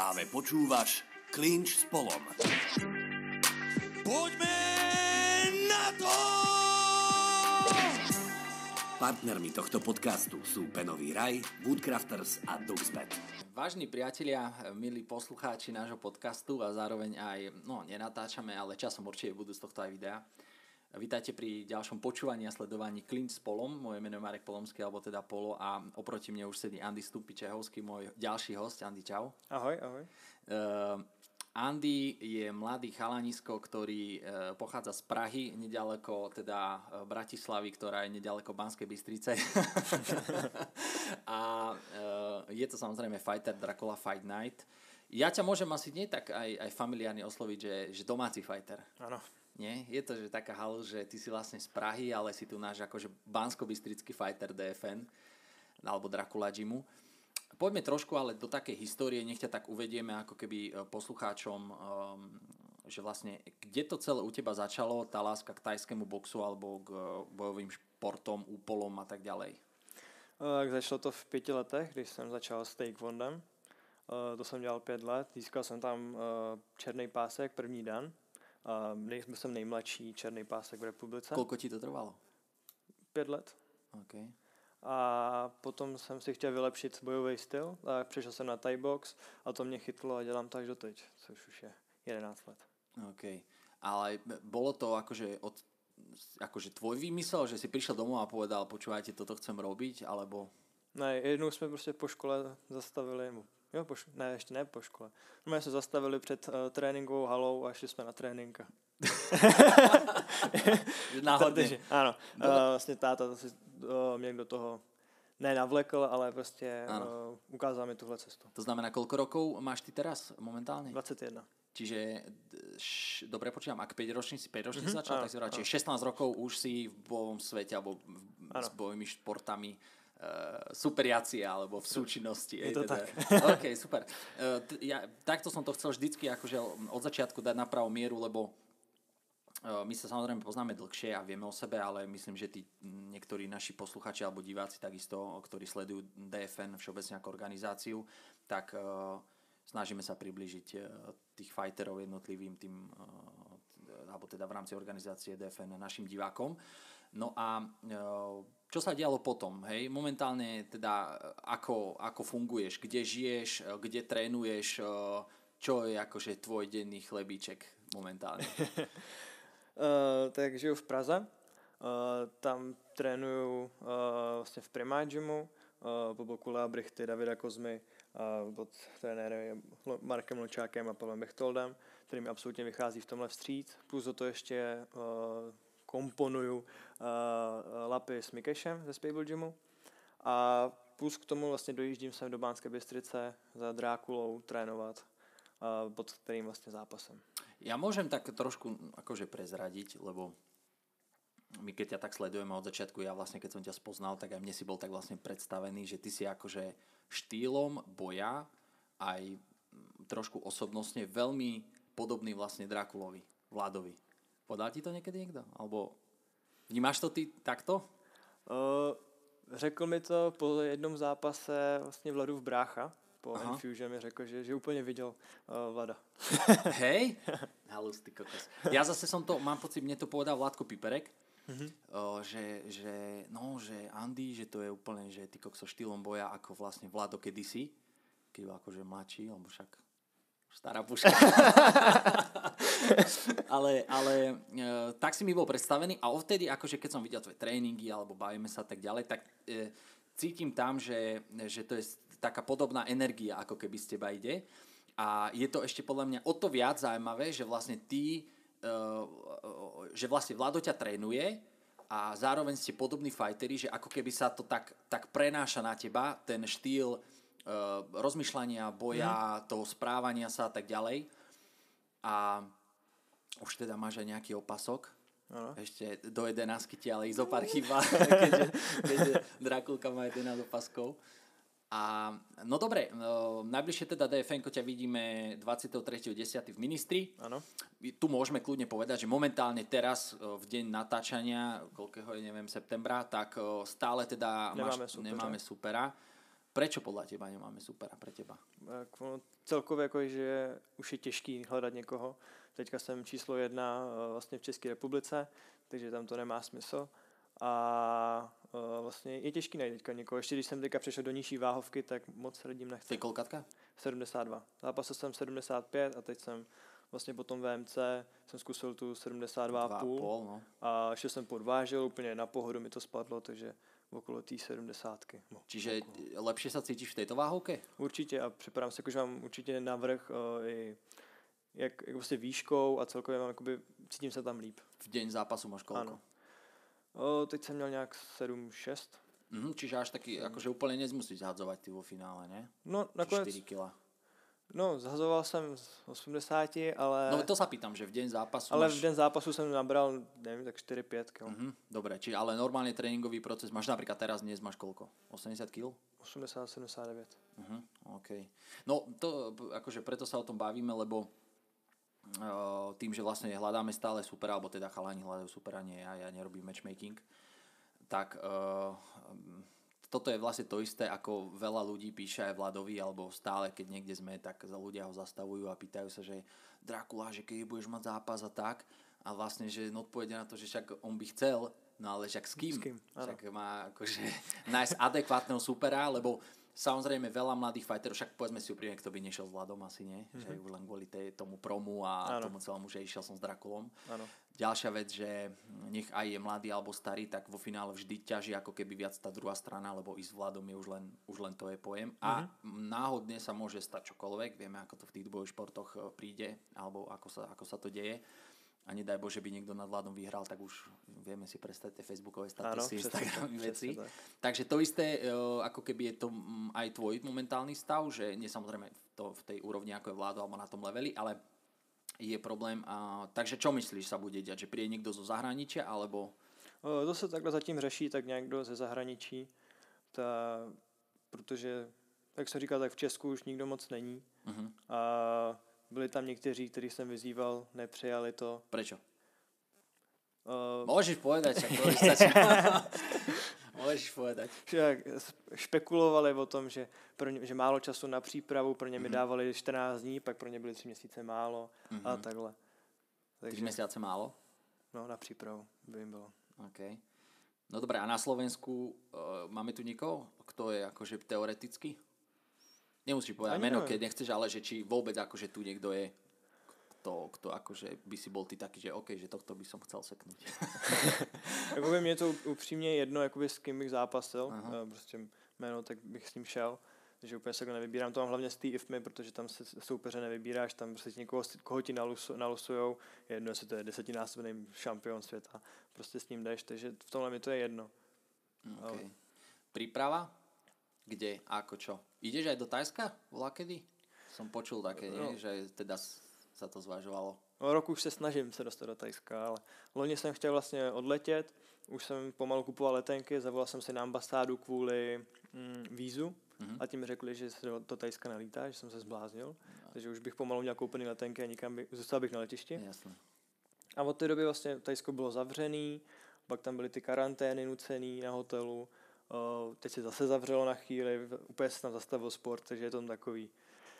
Práve počúvaš Klinč s Polom. Poďme na to! Partnermi tohto podcastu sú Penový raj, Woodcrafters a Duxbet. Vážni priatelia, milí poslucháči nášho podcastu a zároveň aj, no nenatáčame, ale časom určite budú z tohto aj videa. Vítajte pri ďalšom počúvaní a sledovaní Klint s Polom. Moje meno je Marek Polomský, alebo teda Polo a oproti mne už sedí Andy Stupičehovský, môj ďalší host. Andy, čau. Ahoj, ahoj. Uh, Andy je mladý chalanisko, ktorý uh, pochádza z Prahy, nedaleko teda uh, Bratislavy, ktorá je nedaleko Banskej Bystrice. a uh, je to samozrejme fighter Dracula Fight Night. Ja ťa môžem asi nie tak aj, aj familiárne osloviť, že, že domáci fighter. Áno. Nie? Je to že taká halu, že ty si vlastne z Prahy, ale si tu náš akože bansko fighter DFN alebo Dracula Jimu. Poďme trošku ale do takej histórie, nech ťa tak uvedieme ako keby e, poslucháčom, um, že vlastne kde to celé u teba začalo, tá láska k tajskému boxu alebo k e, bojovým športom, úpolom a tak ďalej. Tak začalo to v pěti letech, když jsem začal s taekwondem. To jsem dělal pět let, získal jsem tam černý pásek první den a nejsme jsem nejmladší černý pásek v republice. Kolko ti to trvalo? Pět let. Okay. A potom jsem si chtěl vylepšit bojový styl, tak přišel jsem na Thai box a to mě chytlo a dělám tak doteď, což už je 11 let. OK. Ale bolo to akože od akože tvoj výmysel, že si prišiel domov a povedal, počúvajte, toto chcem robiť, alebo... Ne, jednou jsme prostě po škole zastavili, Jo, po, ne, ještě ne po škole. No, my jsme zastavili před uh, tréninkovou halou a šli jsme na tréninka. Náhodně. ano, uh, vlastně táta to si uh, mě do toho ne navlekl, ale prostě uh, ukázal mi tuhle cestu. To znamená, koľko rokov máš ty teraz momentálne? 21. Čiže, š, dobre počítam, ak 5 ročný si 5 ročný mm-hmm, začal, áno, tak si vrát, čiže 16 rokov už si v bojovom svete alebo v, s bojovými športami uh, superiacie alebo v súčinnosti. Je to teda. tak. OK, super. Uh, t- ja, takto som to chcel vždycky akože od začiatku dať na pravú mieru, lebo uh, my sa samozrejme poznáme dlhšie a vieme o sebe, ale myslím, že tí niektorí naši posluchači alebo diváci takisto, ktorí sledujú DFN všeobecne ako organizáciu, tak uh, snažíme sa približiť uh, tých fighterov jednotlivým tým, uh, alebo teda v rámci organizácie DFN našim divákom. No a uh, čo sa dialo potom, hej? Momentálne teda ako, ako funguješ, kde žiješ, kde trénuješ, čo je akože tvoj denný chlebíček momentálne? uh, tak žiju v Praze, uh, tam trénuju uh, vlastně v Prima Gymu, uh, po boku Lábrichty, Davida Kozmy, uh, pod trenérem Markem Ločákem a Pavlem Bechtoldem, který mi absolutně vychází v tomhle vstříc. Plus do to ještě uh, komponuju uh, lapy s Mikešem ze Spable Gymu a plus k tomu vlastně dojíždím sem do Bánské Bystrice za Drákulou trénovat uh, pod kterým vlastně zápasem. Ja môžem tak trošku akože prezradiť, lebo my keď ťa tak sledujeme od začiatku, ja vlastne keď som ťa spoznal, tak aj mne si bol tak vlastne predstavený, že ty si akože štýlom boja aj trošku osobnostne veľmi podobný vlastne Drakulovi, Vladovi. Podal ti to někdy někdo? Alebo vnímáš to ty takto? Uh, řekl mi to po jednom zápase vlastně Vladův brácha. Po Aha. Infusion mi řekl, že, že úplně viděl uh, Vlada. Hej? Halus, ty kokos. Ja zase som to, mám pocit, mne to povedal Vládko Piperek, mm-hmm. uh, že, že, no, že Andy, že to je úplne, že ty kokso štýlom boja ako vlastne Vlado kedysi, keď bol akože mladší, lebo však stará puška. ale ale e, tak si mi bol predstavený a odtedy, akože keď som videl tvoje tréningy alebo bavíme sa tak ďalej, tak e, cítim tam, že, že to je taká podobná energia, ako keby z teba ide. A je to ešte podľa mňa o to viac zaujímavé, že vlastne ty, e, že vlastne Vlado ťa trénuje a zároveň ste podobní fighteri, že ako keby sa to tak, tak prenáša na teba, ten štýl rozmýšľania, boja, mm. toho správania sa a tak ďalej. A už teda máš aj nejaký opasok. Ano. Ešte do 11 ti ale ísť pár chyba, keďže, keďže Drakulka má 11 opaskov. A no dobre, no, najbližšie teda DFN ťa vidíme 23.10. v Ministri. Ano. Tu môžeme kľudne povedať, že momentálne teraz v deň natáčania, koľkého je, neviem, septembra, tak stále teda nemáme, máš, supera. nemáme supera Prečo podľa teba nemáme supera pre teba? Tak ono celkově jako, že už je těžký hledat někoho. Teďka jsem číslo jedna eh, vlastně v České republice, takže tam to nemá smysl. A uh, vlastně je těžký najít teďka někoho. Ještě když jsem teďka přešel do nižší váhovky, tak moc lidím nechce. Ty kolkatka? 72. Zápasil jsem 75 a teď jsem vlastně po tom VMC jsem zkusil tu 72,5 pol, no. a ještě jsem podvážil, úplně na pohodu mi to spadlo, takže okolo té 70. No, Čiže okolo. lepšie sa cítiš v tejto váhovke? Určitě a si, jako, že mám určitě navrh uh, i jak, jak vlastně výškou a celkově mám, jakoby, cítím se tam líp. V deň zápasu máš koľko? Ano. O, teď jsem měl nějak 7-6. Mhm, čiže až taký, akože úplne nemusíš zhadzovať ty vo finále, ne? No, nakonec, 4 kg. No, zhazoval jsem z 80, ale, No to sa pýtam, že v deň zápasu ale máš... v den zápasu jsem nabral, nevím, tak 4-5 kg. Mhm, dobre, či, ale normálne tréningový proces, máš napríklad teraz dnes máš koľko? 80 kg? 80-79. Uh-huh, OK. No to, akože preto sa o tom bavíme, lebo uh, tým, že vlastne hľadáme stále supera, alebo teda chalani hľadajú supera, nie ja, ja nerobím matchmaking, tak uh, toto je vlastne to isté, ako veľa ľudí píše aj Vladovi, alebo stále, keď niekde sme, tak ľudia ho zastavujú a pýtajú sa, že Dracula, že keď budeš mať zápas a tak, a vlastne, že odpovede na to, že však on by chcel, no ale však s kým? S kým, však má akože nájsť adekvátneho supera, lebo samozrejme veľa mladých fighterov, však povedzme si úprimne, kto by nešiel s Vladom asi nie, mm-hmm. že už len kvôli tej, tomu promu a Áno. tomu celému, že išiel som s Drakulom. Áno. Ďalšia vec, že nech aj je mladý alebo starý, tak vo finále vždy ťaží ako keby viac tá druhá strana, lebo ísť s Vladom je už len, už len to je pojem. A Mhm. náhodne sa môže stať čokoľvek, vieme ako to v tých dvojových športoch e, príde, alebo ako sa, ako sa to deje. A nedaj Bože, by niekto nad Vladom vyhral, tak už vieme si predstaviť tie facebookové statusy, Instagramy veci. tak. Takže to isté, e, ako keby je to aj tvoj momentálny stav, že nie samozrejme to, v tej úrovni ako je vláda alebo na tom leveli, ale je problém. A, takže čo myslíš sa bude diať? Že príde niekto zo zahraničia alebo... O, To se takhle zatím řeší tak nějak kdo ze zahraničí, ta, protože, jak jsem říkal, tak v Česku už nikdo moc není. Uh-huh. A byli tam někteří, který jsem vyzýval, nepřijali to. Prečo? O, Môžeš povedať, však. Môžeš povedať. špekulovali o tom, že, pro ně, že málo času na přípravu, pro ně mi dávali 14 dní, pak pro ně byly 3 měsíce málo a Mhm. takhle. Takže, mesiace málo? no, na přípravu by jim bylo. OK. No dobré, a na Slovensku uh, máme tu nikoho, kto je akože teoreticky? Nemusíš povedať Ani meno, neviem. keď nechceš, ale že či vôbec akože tu niekto je, kto, kto akože by si bol ty taký, že OK, že tohto by som chcel seknúť. Jakoby mě to upřímně jedno, jakoby s kým bych zápasil, Aha. eh, prostě jméno, tak bych s ním šel. Takže úplně se nevybírám, to mám hlavně z té IFMy, protože tam se soupeře nevybíráš, tam prostě někoho, koho ti nalusu, nalusujou, je jedno, jestli to je desetinásobný šampion světa, prostě s ním jdeš, takže v tomhle mi to je jedno. OK. Príprava? Kde? Ako čo? Ideš aj do Tajska? Volá kedy? Som počul také, nie? No. že teda sa to zvažovalo. No, rok už se snažím se dostat do Tajska, ale loni jsem chtěl vlastně odletět, už jsem pomalu kupoval letenky, zavolal jsem si na ambasádu kvůli mm, vízu Mhm. a tím řekli, že se do, do Tajska nelítá, že jsem se zbláznil, takže už bych pomalu měl koupený letenky a nikam by, zůstal bych na letišti. Jasné. A od té doby vlastně Tajsko bylo zavřený, pak tam byly ty karantény nucený na hotelu, teď se zase zavřelo na chvíli, úplně se tam zastavil sport, takže je to takový.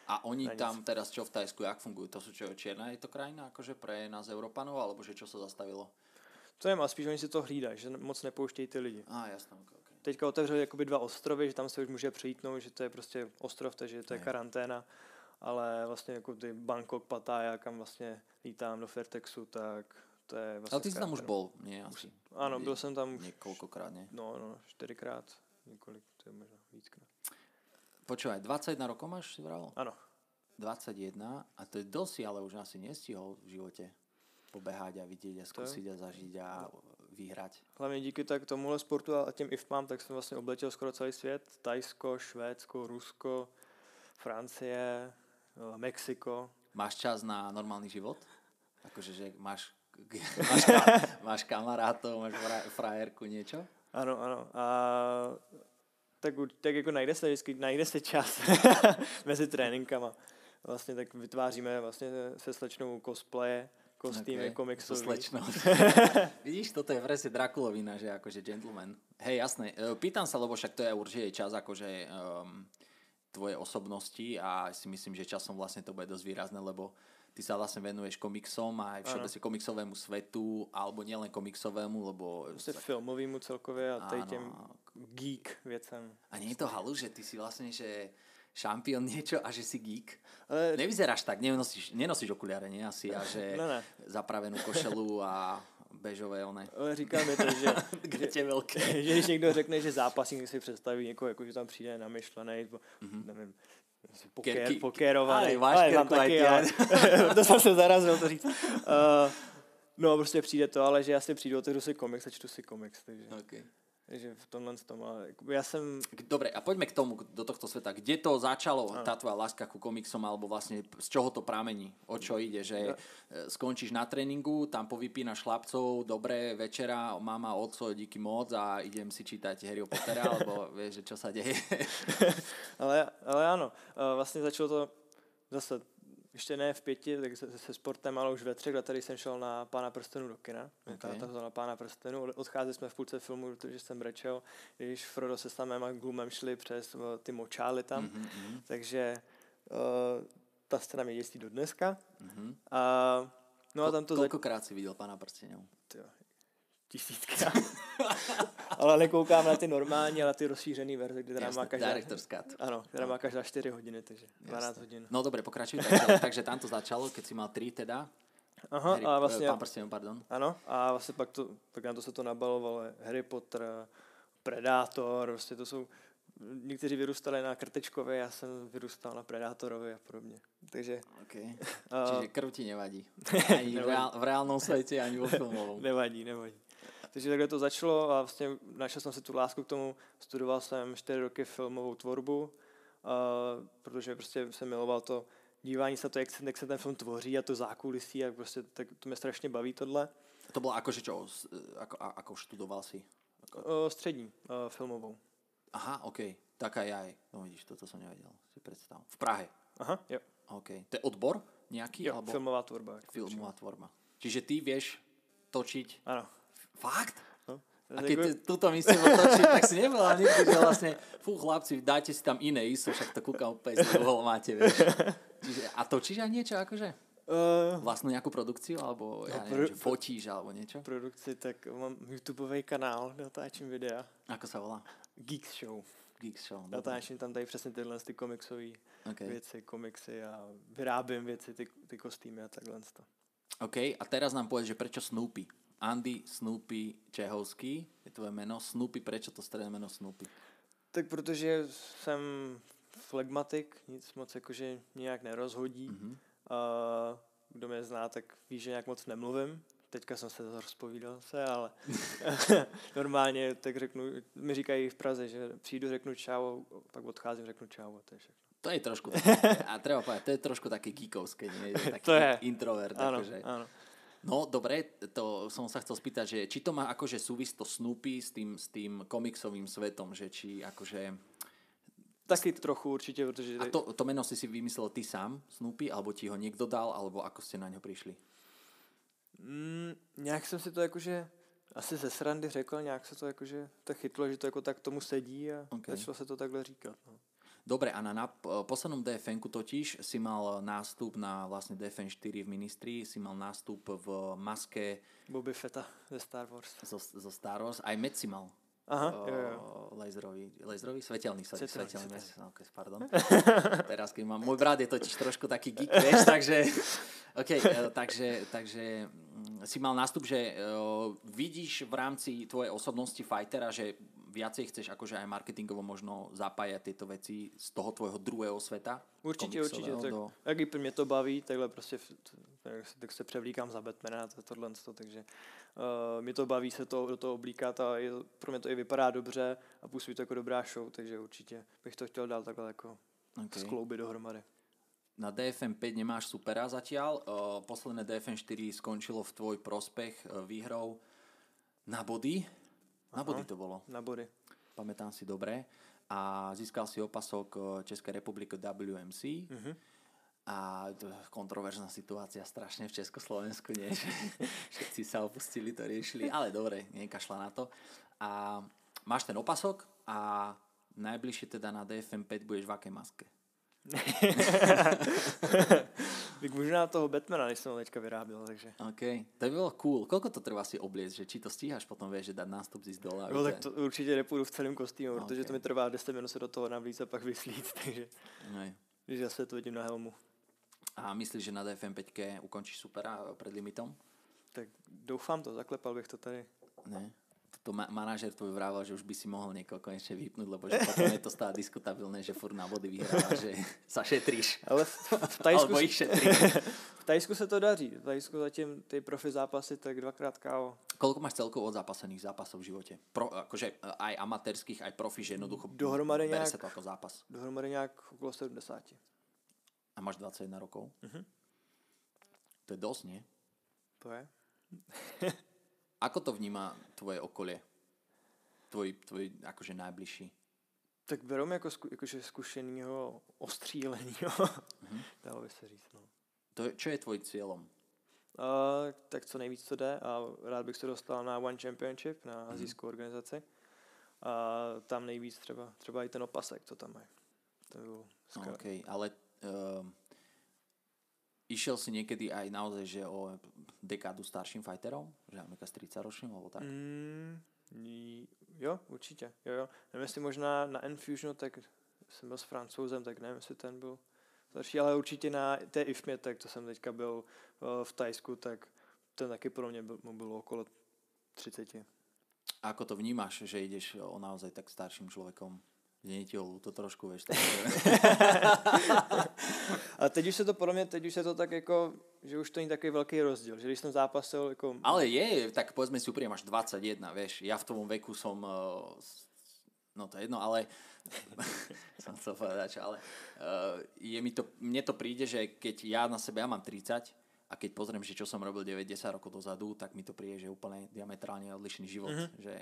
A oni Na nic. tam teraz čo v Tajsku, jak fungujú? To sú čo, čierna je to krajina, akože pre nás Európanov, alebo že čo sa zastavilo? To je spíš oni si to hlídají, že moc nepouštějí ty lidi. Á, jasné, ok, ok. Teďka otevřeli jakoby dva ostrovy, že tam se už může přijítnout, že to je prostě ostrov, takže to je Hej. karanténa, ale vlastně jako ty Bangkok, Pattaya, kam vlastně lítám do Fairtexu, tak to je vlastně Ale ty si tam už bol, nie? Asi. Ano, byl jsem tam už Niekoľkokrát, nie? no, no, čtyřikrát, několik, to je možná víckrát. Počúvaj, 21 rokov máš, si vral? Ano, 21 a to je dosť, ale už asi nestihol v živote pobehať a vidieť a skúsiť a zažiť a vyhrať. hlavně díky tak tomuhle sportu a těm IFMám, tak jsem vlastně obletěl skoro celý svět. Tajsko, Švédsko, Rusko, Francie, Mexiko. Máš čas na normálny život? Akože, že máš, máš, ka, máš kamarátov, máš fra, frajerku, niečo? Ano, ano. A tak, tak jako najde se vždycky, najde se čas mezi tréninkama. Vlastně tak vytváříme vlastně se slečnou cosplaye, kostýmy Okay, komiksové. so slečnou. Vidíš, toto je presne Drakulovina, že akože gentleman. Hej, jasné. E, Pýtam sa, lebo však to je určite čas akože um, tvoje osobnosti a si myslím, že časom vlastne to bude dosť výrazné, lebo ty sa vlastne venuješ komiksom a aj všeobecne komiksovému svetu, alebo nielen komiksovému, lebo... Prostě filmovýmu celkově a těm geek věcem. A nie je to halu, že ty si vlastne, že šampión niečo a že si geek? Ale Nevyzeráš tak, nenosíš, nenosíš okuliare, nie asi, a že Ne, ne. zapravenú košelu a bežové one. ale říká mi to, že, Gretě velké. že když někdo řekne, že zápasník si představí někoho, jako že tam přijde namyšlený, mm-hmm. nevím, pokér, Kerky- pokérovaný. Ale máš ale kerku taky, ale, to jsem se zarazil to říct. Uh, no prostě přijde to, ale že já si přijdu, otevřu si komiks a čtu si komiks, takže, Okay. Takže v tomhle tom, ale já jsem, Dobre, a poďme k tomu, do tohto sveta. Kde to začalo, tá tvoja láska ku komiksom, alebo vlastne z čoho to pramení? O čo ide? Že e, skončíš na tréningu, tam povypínaš chlapcov, dobre, večera, mama, otco, díky moc a idem si čítať Harry Pottera, alebo vieš, že čo sa deje. ale, ale ano, uh, vlastně začalo to zase, ještě ne v pěti, tak se, se sportem, ale už ve třech letech jsem šel na Pána prstenů do kina. Ok. Okay. Táta vzal na Pána prstenů, Od- odcházeli jsme v půlce filmu, protože jsem brečel, když Frodo se samým a Gloomem šli přes ty močály tam, Mhm, mm-hmm. takže uh, ta scéna mě děsí do dneska. Mhm. A, no a tam to za... Koľkokrát si videl pána prstenov? Tisíckrát. ale nekoukám na ty normální, ale ty rozšířený verze, kde teda má každá... Director's Cut. Ano, která má každá 4 hodiny, takže 12 Jasné. hodin. No dobre, pokračuj. Takže, takže tam to začalo, keď si mal 3 teda. Aha, Harry, a vlastně... Pán prstenov, pardon. Ano, a vlastně pak, to, pak na to se to nabalovalo Harry Potter, Predátor, prostě to jsou, někteří vyrůstali na Krtečkově, já jsem vyrůstal na Predátorovi a podobně. Takže Okay. Čiže krv ti nevadí. Ani v, reál, v reálnom svete, ani vo filmovom. nevadí, nevadí. Takže takhle to začalo a vlastně našel jsem si tu lásku k tomu, studoval jsem 4 roky filmovou tvorbu, a, protože prostě jsem miloval to dívání se na to, jak se, jak se ten film tvoří a to zákulisí a prostě tak, to mě strašně baví tohle. To bolo akože čo, ako, a- ako študoval si? O, střední o, filmovou. Aha, OK. Tak aj aj. No vidíš, toto som nevedel. Si predstav. V Prahe. Aha, jo. OK. To je odbor nejaký? jo alebo filmová tvorba. filmová tvorba. Čiže ty vieš točiť... Ano. Fakt? No. A keď t- túto myslím otočiť, tak si nebola nikdy, že vlastne, fú chlapci, dajte si tam iné ISO, však to kúkam úplne z máte, vieš. Čiže, a točíš aj niečo akože? Uh, Vlastnú nejakú produkciu, alebo ja No, neviem, že fotíš, alebo niečo? produkci, tak mám YouTubeový kanál, natáčím videa. Ako sa volá? Geeks Show. Geeks Show. Natáčím tam tady přesně tyhle ty komiksové OK. věci, komiksy a vyrábím věci, ty, ty kostýmy a takhle. OK, a teraz nám povedz, že prečo Snoopy? Andy Snoopy Čehovský je tvoje meno. Snoopy, prečo to stredné meno Snoopy? Tak protože jsem flegmatik, nic moc jakože nějak nerozhodí. Mhm. Mm-hmm. Uh, kdo mě zná, tak ví, že nějak moc nemluvím. Teďka jsem se rozpovídal se, ale normálně tak řeknu, mi říkají v Praze, že přijdu, řeknu čau, pak odcházím, řeknu čau a to je všechno. To je trošku a treba povedať, to je trošku také geekovské, nie? Taký To je. introvert. Ano, akože. ano. No dobre, to som sa chcel spýtať, že či to má akože súvis to Snoopy s tým, s tým komiksovým svetom, že či akože... Taky trochu určitě, protože... A to, to meno si si vymyslel ty sám, Snoopy, alebo ti ho niekto dal, alebo ako ste na ňo prišli? Mm, nějak jsem si to jakože asi ze srandy řekl, nějak se to jakože tak chytlo, že to jako tak tomu sedí a Ok. okay. začalo se to takhle říkat. No. Dobre, a na, na p- poslednom DFN-ku totiž si mal nástup na vlastne DFN 4 v Ministrii, si mal nástup v maske Bobby Fetta ze Star Wars. zo, zo Star Wars, aj Med si mal. Aha, jo, jo. O, laserový, laserový, svetelný, sorry, Svetelný, svetelný, svetelný. svetelný. Okay, pardon. Teraz, keď mám, môj brat je totiž trošku taký geek, vieš, takže, OK, e, takže, takže mm, si mal nástup, že uh, vidíš v rámci tvojej osobnosti fightera, že viacej chceš akože aj marketingovo možno zapájať tieto veci z toho tvojho druhého sveta? Určitě, určitě. Tak, do- jak mě to baví, takhle prostě tak, se- převlíkám za Batmana a to- tohle, to, takže uh, mi to baví se to, do toho oblíkat a je, pro mě to i vypadá dobře a působí to jako dobrá show, takže určitě bych to chtěl dál takhle jako OK. okay. skloubit dohromady. Na DFM 5 nemáš supera zatiaľ. Uh, posledné DFM 4 skončilo v tvoj prospech uh, výhrou na body. Na body to bolo. Na body. pamätám si dobre. A získal si opasok eh, Českej republiky WMC. Mhm. A kontroverzná situácia strašne v Československu, nie? Všetci sa opustili, to riešili, ale dobre, nekašla na to. A máš ten opasok a najbližšie teda na DFM 5 budeš v akej maske? Tak možná toho Batmana, než som ho teďka vyráběl, takže. OK, to by bylo cool. Koľko to trvá si obliecť, že či to stíhaš potom, vieš, že dať nástup zísť dole? No, tak to určitě nepůjdu v celém kostýmu, okay. protože to mi trvá 10 minut se do toho navlíc a pak vyslít, takže Nej. když zase to vidím na helmu. A myslíš, že na DFM 5 ukončíš supera pred limitom? Tak doufám to, zaklepal bych to tady. Ne. To ma- manažer tvoj vrával, že už by si mohol niekoho konečne vypnúť, lebo že potom je to stále diskutabilné, že furt na body vyhráva, že sa šetríš. Ale v, v, Tajsku, Alebo ich šetríš. v Tajsku se to daří. V Tajsku zatím ty profi zápasy tak dvakrát KO. Koľko máš celkovo od zápasených zápasov v živote? Pro, akože aj amatérských, aj profi, že jednoducho Dohromady bere nejak- sa to ako zápas. Dohromady nějak okolo 70. A máš 21 rokov? Mhm. To je dosť, nie? To je. Ako to vníma tvoje okolie? Tvoj, tvoj akože najbližší? Tak berou jako, zku, jakože zkušenýho ostřílenýho, Mhm. dalo by se říct. No. To je, čo je tvoj cieľom? Uh, tak co nejvíc to jde a rád bych se dostal na One Championship, na azijskou organizaci. A tam nejvíc třeba, třeba i ten opasek, co tam je. To by bylo skvělé. OK, ale um, išiel si niekedy aj naozaj, že o dekádu starším fighterom? Že napríklad s 30 ročným, alebo tak? Mm, jo, určitě. Jo, jo. Nevím, jestli možná na Enfusionu, tak jsem byl s francouzem, tak nevím, jestli ten byl starší, ale určitě na té IFMě, tak to jsem teďka byl uh, v Tajsku, tak ten taky pro mě byl, mu bylo okolo 30. A ako to vnímaš, že ideš o naozaj tak starším človekom? Ho ľúto trošku, vieš. Tak, A teď už se to podle mě, teď už se to tak jako, že už to není takový velký rozdíl, že když jsem zápasil jako ale je, tak povedzme si úprimne, máš 21, vieš. Ja v tom veku som... S- no to je jedno, ale... som chcel povedať, ale uh, je mi to, mne to príde, že keď ja na sebe, ja mám 30 a keď pozriem, že čo som robil 9-10 rokov dozadu, tak mi to príde, že úplne diametrálne odlišný život. Mm-hmm. Že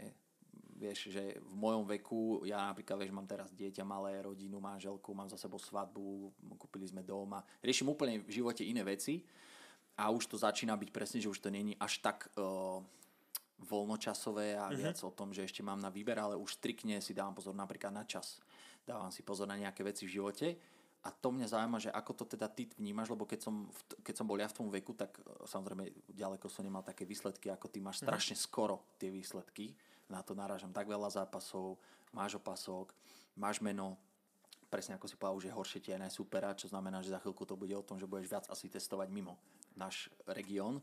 vieš, že v mojom veku, ja napríklad, vieš, mám teraz dieťa, malé, rodinu, manželku, mám za sebou svadbu, kúpili sme dom a riešim úplne v živote iné veci a už to začína byť presne, že už to není až tak uh, voľnočasové a mm-hmm. viac o tom, že ešte mám na výber, ale už striktne si dávam pozor napríklad na čas. Dávam si pozor na nejaké veci v živote a to mňa zaujíma, že ako to teda ty vnímaš, lebo keď som, keď som bol ja v tom veku, tak eh, samozrejme ďaleko som nemal také výsledky, ako ty máš strašne skoro tie výsledky. Na to narážam tak veľa zápasov, máš opasok, máš meno, presne ako si povedal, už je horšie ti aj najsupera, čo znamená, že za chvíľku to bude o tom, že budeš viac asi testovať mimo náš región.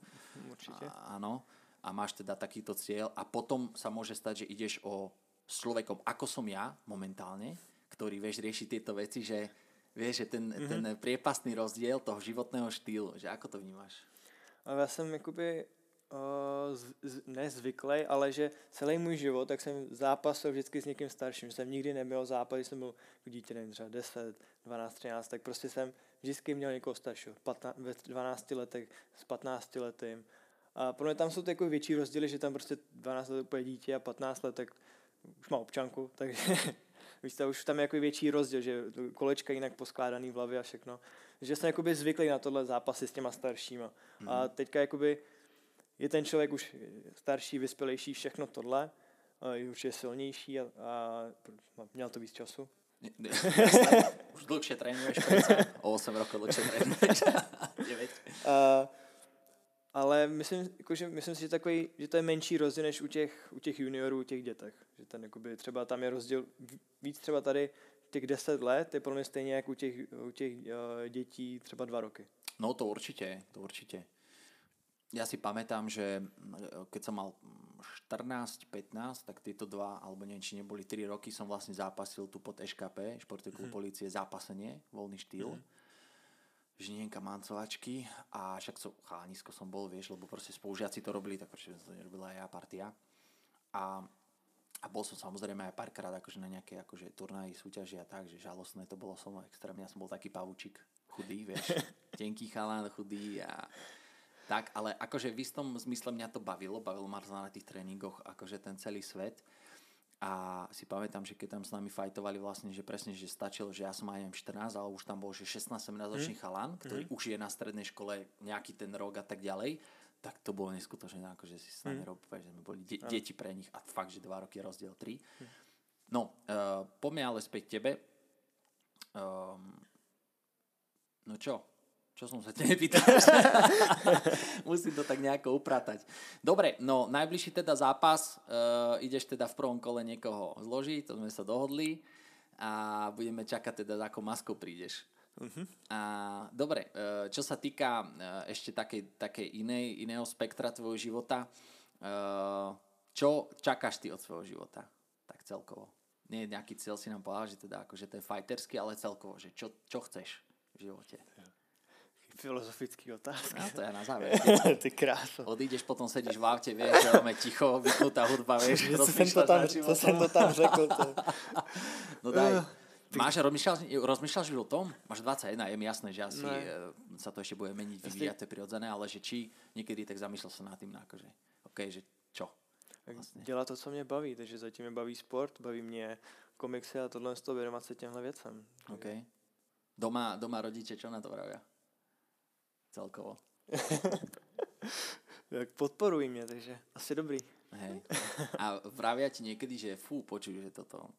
určitě. A, áno. A máš teda takýto cieľ a potom sa môže stať, že ideš o s človekom, ako som ja momentálne, ktorý vieš riešiť tieto veci, že vieš, že ten, mm-hmm. ten priepastný rozdiel toho životného štýlu, že ako to vnímáš? Ale já jsem jakoby uh, z, z, ne zvyklý, ale že celý můj život, tak jsem zápasil vždycky s někým starším. Že jsem nikdy neměl zápas, když jsem byl dítě, nevím, třeba 10, 12, 13, tak prostě jsem vždycky měl někoho staršího. 15, ve 12 letech s 15 letým. A pro mě tam jsou jako větší rozdíly, že tam prostě 12 let úplně dítě a 15 let, tak už má občanku, takže víš, to už tam je jako větší rozdíl, že kolečka jinak poskládaný v hlavě a všechno. Že jsem jakoby zvyklý na tohle zápasy s těma staršíma. Mm. A teďka jakoby je ten člověk už starší, vyspělejší, všechno tohle, a je určitě silnější a, a měl to víc času. Už dlhšie trénuješ, o 8 rokov dlhšie trénuješ. 9. A, ale myslím, jakože, myslím si, že, takový, že to je menší rozdíl než u těch, u těch juniorů, u těch dětech. Že ten, jakoby, třeba tam je rozdíl ví- víc třeba tady těch 10 let je pro mě stejně jako u těch, u těch uh, dětí třeba dva roky. No to určite, to určite. Ja si pamätám, že mm, keď som mal 14-15, tak tieto dva, alebo neviem, či neboli 3 roky, som vlastne zápasil tu pod EŠKP, športový klub Mhm. policie, zápasenie, voľný štýl. Žinienka mancovačky a však som, chalanisko som bol, vieš, lebo proste spolužiaci to robili, tak prečo som to nerobila aj ja partia. A, a bol som samozrejme aj párkrát akože na nejaké akože turnaji, súťaži a tak, že žalostné to bolo som extrémne. Ja som bol taký pavučík, chudý, vieš, tenký chalán, chudý a tak, ale akože v istom zmysle mňa to bavilo, bavilo ma na tých tréningoch, akože ten celý svet. A si pamätám, že keď tam s nami fajtovali vlastne, že presne, že stačilo, že ja som aj neviem 14, ale už tam bol, že 16-17 ročný mm. chalan, ktorý mm. už je na strednej škole nejaký ten rok a tak ďalej, tak to bolo neskutočné, akože si s nami mm. robil, že sme boli de- deti pre nich a fakt, že dva roky rozdiel, tri. Mm. No, uh, poďme ale späť tebe. Um, no čo? Čo som sa te nepýtal? Musím to tak nejako upratať. Dobre, no najbližší teda zápas, uh, ideš teda v prvom kole niekoho zložiť, to sme sa dohodli a budeme čakať teda, ako maskou prídeš. Uh-huh. A dobre, uh, čo sa týka uh, ešte takej, takej inej, iného spektra tvojho života, uh, čo čakáš ty od svojho života? Tak celkovo. Nie nejaký cieľ si nám povedal, že teda akože to je fighterský, ale celkovo, že čo, čo chceš v živote? Filozofický otázka. No to je na záver. Ty krása. Odídeš, potom sedíš v aute, vieš, veľmi ticho, vypnutá hudba, vieš, to som to tam, to som to tam řekl. To. No daj. Ty... Máš, rozmýšľaš, rozmýšľaš o tom? Máš 21, je mi jasné, že asi ne. sa to ešte bude meniť, vyvíjať, to je prirodzené, ale že či niekedy tak zamýšľal sa nad tým, no akože, OK, že čo? Vlastně. Dělat to, co mě baví, takže zatím mě baví sport, baví mě komiksy a tohle z toho věnovat se těmhle věcem. OK. Doma, doma rodiče čo na to vravia? Celkovo. tak podporují mě, takže asi dobrý. Hej. A vravia ti niekedy, že fú, počuj, že toto,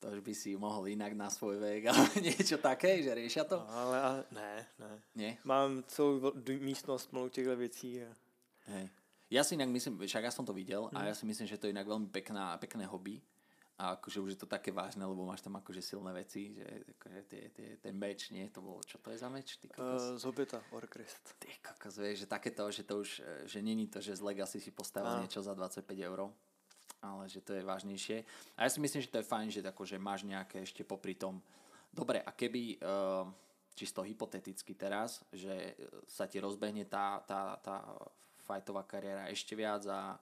to už by si mohol inak na svoj vek, ale niečo také, že riešia to? No, ale, ale ne, ne. Nie? Mám celou místnosť plnou těchto věcí. A... Hej. Ja si inak myslím, však ja som to videl mm. a ja si myslím, že to je inak veľmi pekná, pekné hobby a akože už je to také vážne, lebo máš tam akože silné veci, že akože tie, tie, ten meč, nie, to bolo, čo to je za meč? Ty Uh, z Orkrist. Ty kokos, vieš, že takéto, že to už, že není to, že z Legacy si postavil niečo za 25 eur, ale že to je vážnejšie. A ja si myslím, že to je fajn, že akože máš nejaké ešte popri tom, dobre, a keby, uh, čisto hypoteticky teraz, že sa ti rozbehne tá, tá, tá fajtová kariéra ešte viac a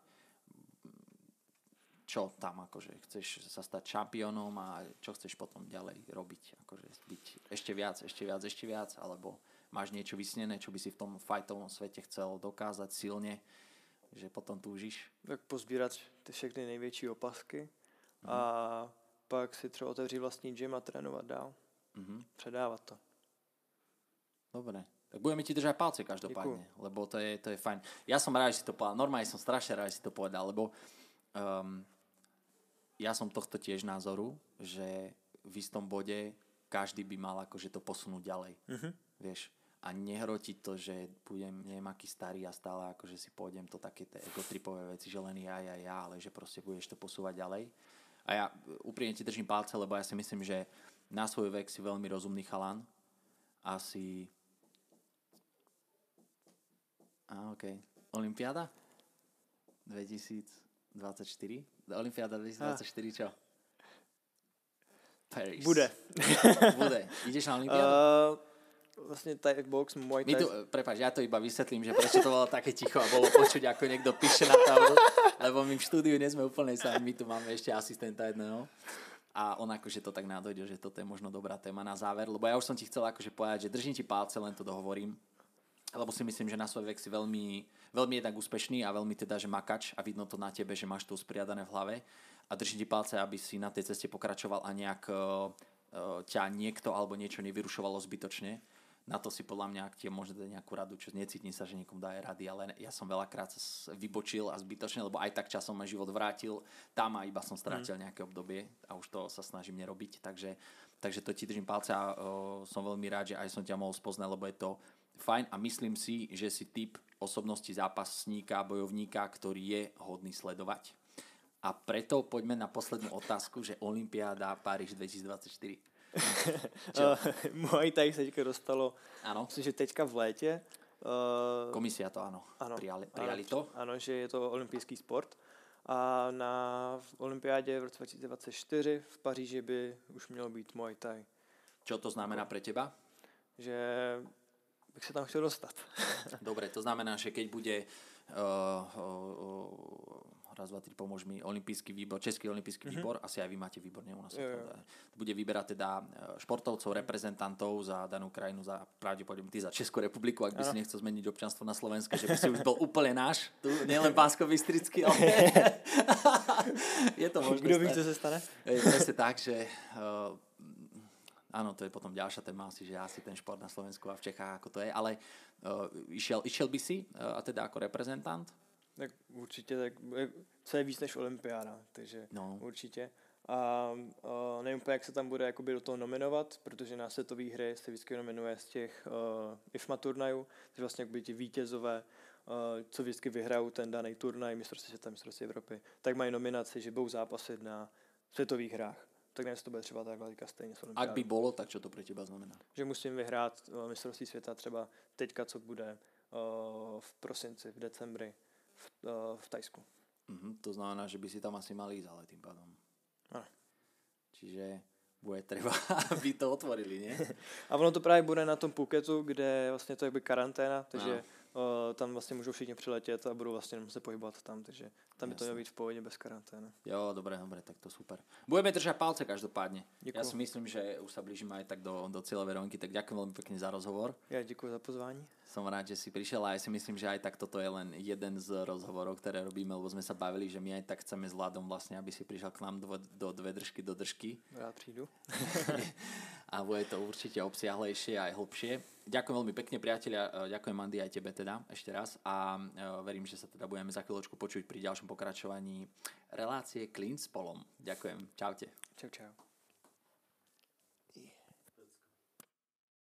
čo tam akože chceš sa stať šampiónom a čo chceš potom ďalej robiť, akože byť ešte viac, ešte viac, ešte viac, alebo máš niečo vysnené, čo by si v tom fajtovom svete chcel dokázať silne, že potom túžiš? Tak pozbírať ty všechny největší opasky mm-hmm. a pak si třeba otevřít vlastní gym a trénovat dál. Mm-hmm. Předávat to. Dobre. Tak budeme ti držať palce každopádne, Děkuju. lebo to je, to je fajn. Ja som rád, že si to povedal. Normálne som strašne rád, že si to povedal, lebo um, ja som tohto tiež názoru, že v istom bode každý by mal akože to posunúť ďalej. Uh-huh. Vieš, a nehrotiť to, že budem neviem aký starý a stále akože si pôjdem to také tie egotripové veci, že len ja, ja, ja, ale že proste budeš to posúvať ďalej. A ja úprimne ti držím palce, lebo ja si myslím, že na svoj vek si veľmi rozumný chalan. Asi... A. Okay. Olympiáda? 2024? Olympiáda 2024 čo? Paris. Bude. Bude. Ideš na Olympiádu? Uh, vlastne Thai box, Thai. My tu, prepáč, ja to iba vysvetlím, že prečo to bolo také ticho a bolo počuť, ako niekto píše na tablu, lebo my v štúdiu nie sme úplne sami, my tu máme ešte asistenta jedného. A on akože to tak nádojde, že toto je možno dobrá téma na záver, lebo ja už som ti chcel akože povedať, že držím ti palce, len to dohovorím, lebo si myslím, že na svoj vek si veľmi, veľmi jednak úspešný a veľmi teda, že makač a vidno to na tebe, že máš to usporiadané v hlave a držím ti palce, aby si na tej ceste pokračoval a nejak uh, ťa niekto alebo niečo nevyrušovalo zbytočne. Na to si podľa mňa, ak ti môže dať nejakú radu, čo necítim sa, že niekomu daje rady, ale ja som veľakrát sa vybočil a zbytočne, lebo aj tak časom ma život vrátil tam a iba som strátil mm. nejaké obdobie a už to sa snažím nerobiť, takže, takže to ti držím palce a uh, som veľmi rád, že aj som ťa mohol spoznať, lebo je to fajn a myslím si, že si typ osobnosti zápasníka, bojovníka, ktorý je hodný sledovať. A preto poďme na poslednú otázku, že Olympiáda Paríž 2024. uh, Muay Thai sa teďka dostalo, ano. myslím, že teďka v létě. Uh, Komisia to áno, ano, prijali, prijali ano, to. Áno, že je to olympijský sport. A na olympiádě v roce 2024 v Paříži by už mělo být Muay Thai. Čo to znamená pre teba? Že bych sa tam chcel dostať. Dobre, to znamená, že keď bude uh, uh, raz, dva, tri, pomôž mi, olimpijský výbor, Český olimpijský mm-hmm. výbor, asi aj vy máte výbor, nie u nás. Jo. To bude vyberať teda športovcov, reprezentantov za danú krajinu, za pravdepodobne ty za Českú republiku, ak by si nechcel zmeniť občanstvo na Slovensko, že by si už bol úplne náš, tu nielen pánsko bystrický, ale je to možné. Kdo ví, co sa stane? Je presne tak, že uh, áno, to je potom ďalšia téma asi, že asi ten šport na Slovensku a v Čechách, ako to je, ale uh, išiel, išiel by si, uh, a teda ako reprezentant? Tak určitě, tak je- co je víc než olympiáda, takže No. určitě. A uh, nevím úplně, jak se tam bude jakoby do toho nominovat, protože na světové hry se vždycky nominuje z těch uh, IFMA turnajů, takže vlastně jakoby ti vítězové, uh, co vždycky vyhrajou ten daný turnaj, mistrovství světa, mistrovství Evropy, tak mají nominaci, že budou zápasit na světových hrách. Tak jestli to bude třeba takhle teďka stejně s Ak by bolo, tak čo to pre teba znamená? Že musím vyhrát uh, mistrovství světa třeba teďka, co bude uh, v prosinci, v decembri v, uh, v Tajsku. Mhm, to znamená, že by si tam asi mal ísť, ale tým pádom. Áno. Čiže bude treba, aby to otvorili, nie? A ono to právě bude na tom Phuketu, kde vlastně to je karanténa, takže uh, tam vlastně můžou všichni přiletět a budou vlastně se pohybovat tam, takže tam by to být v pohodě bez karantény. Jo, dobre, dobre, tak to super. Budeme držať palce každopádne. Děkuju. Ja si myslím, že už sa blížime aj tak do, do cieľovej rovinky, tak ďakujem veľmi pekne za rozhovor. Já děkuji za pozvání. Som rád, že si prišiel a ja si myslím, že aj tak toto je len jeden z rozhovorov, ktoré robíme, lebo sme sa bavili, že my aj tak chceme s Vladom vlastne, aby si prišiel k nám do, do dve držky do držky Rád přijdu. a bude to určite obsiahlejšie aj hlbšie. Ďakujem veľmi pekne, priatelia, e, ďakujem Mandy aj tebe teda ešte raz a e, verím, že sa teda budeme za chvíľočku počuť pri ďalšom pokračovaní relácie Clean s Polom. Ďakujem, čaute. Čau, čau.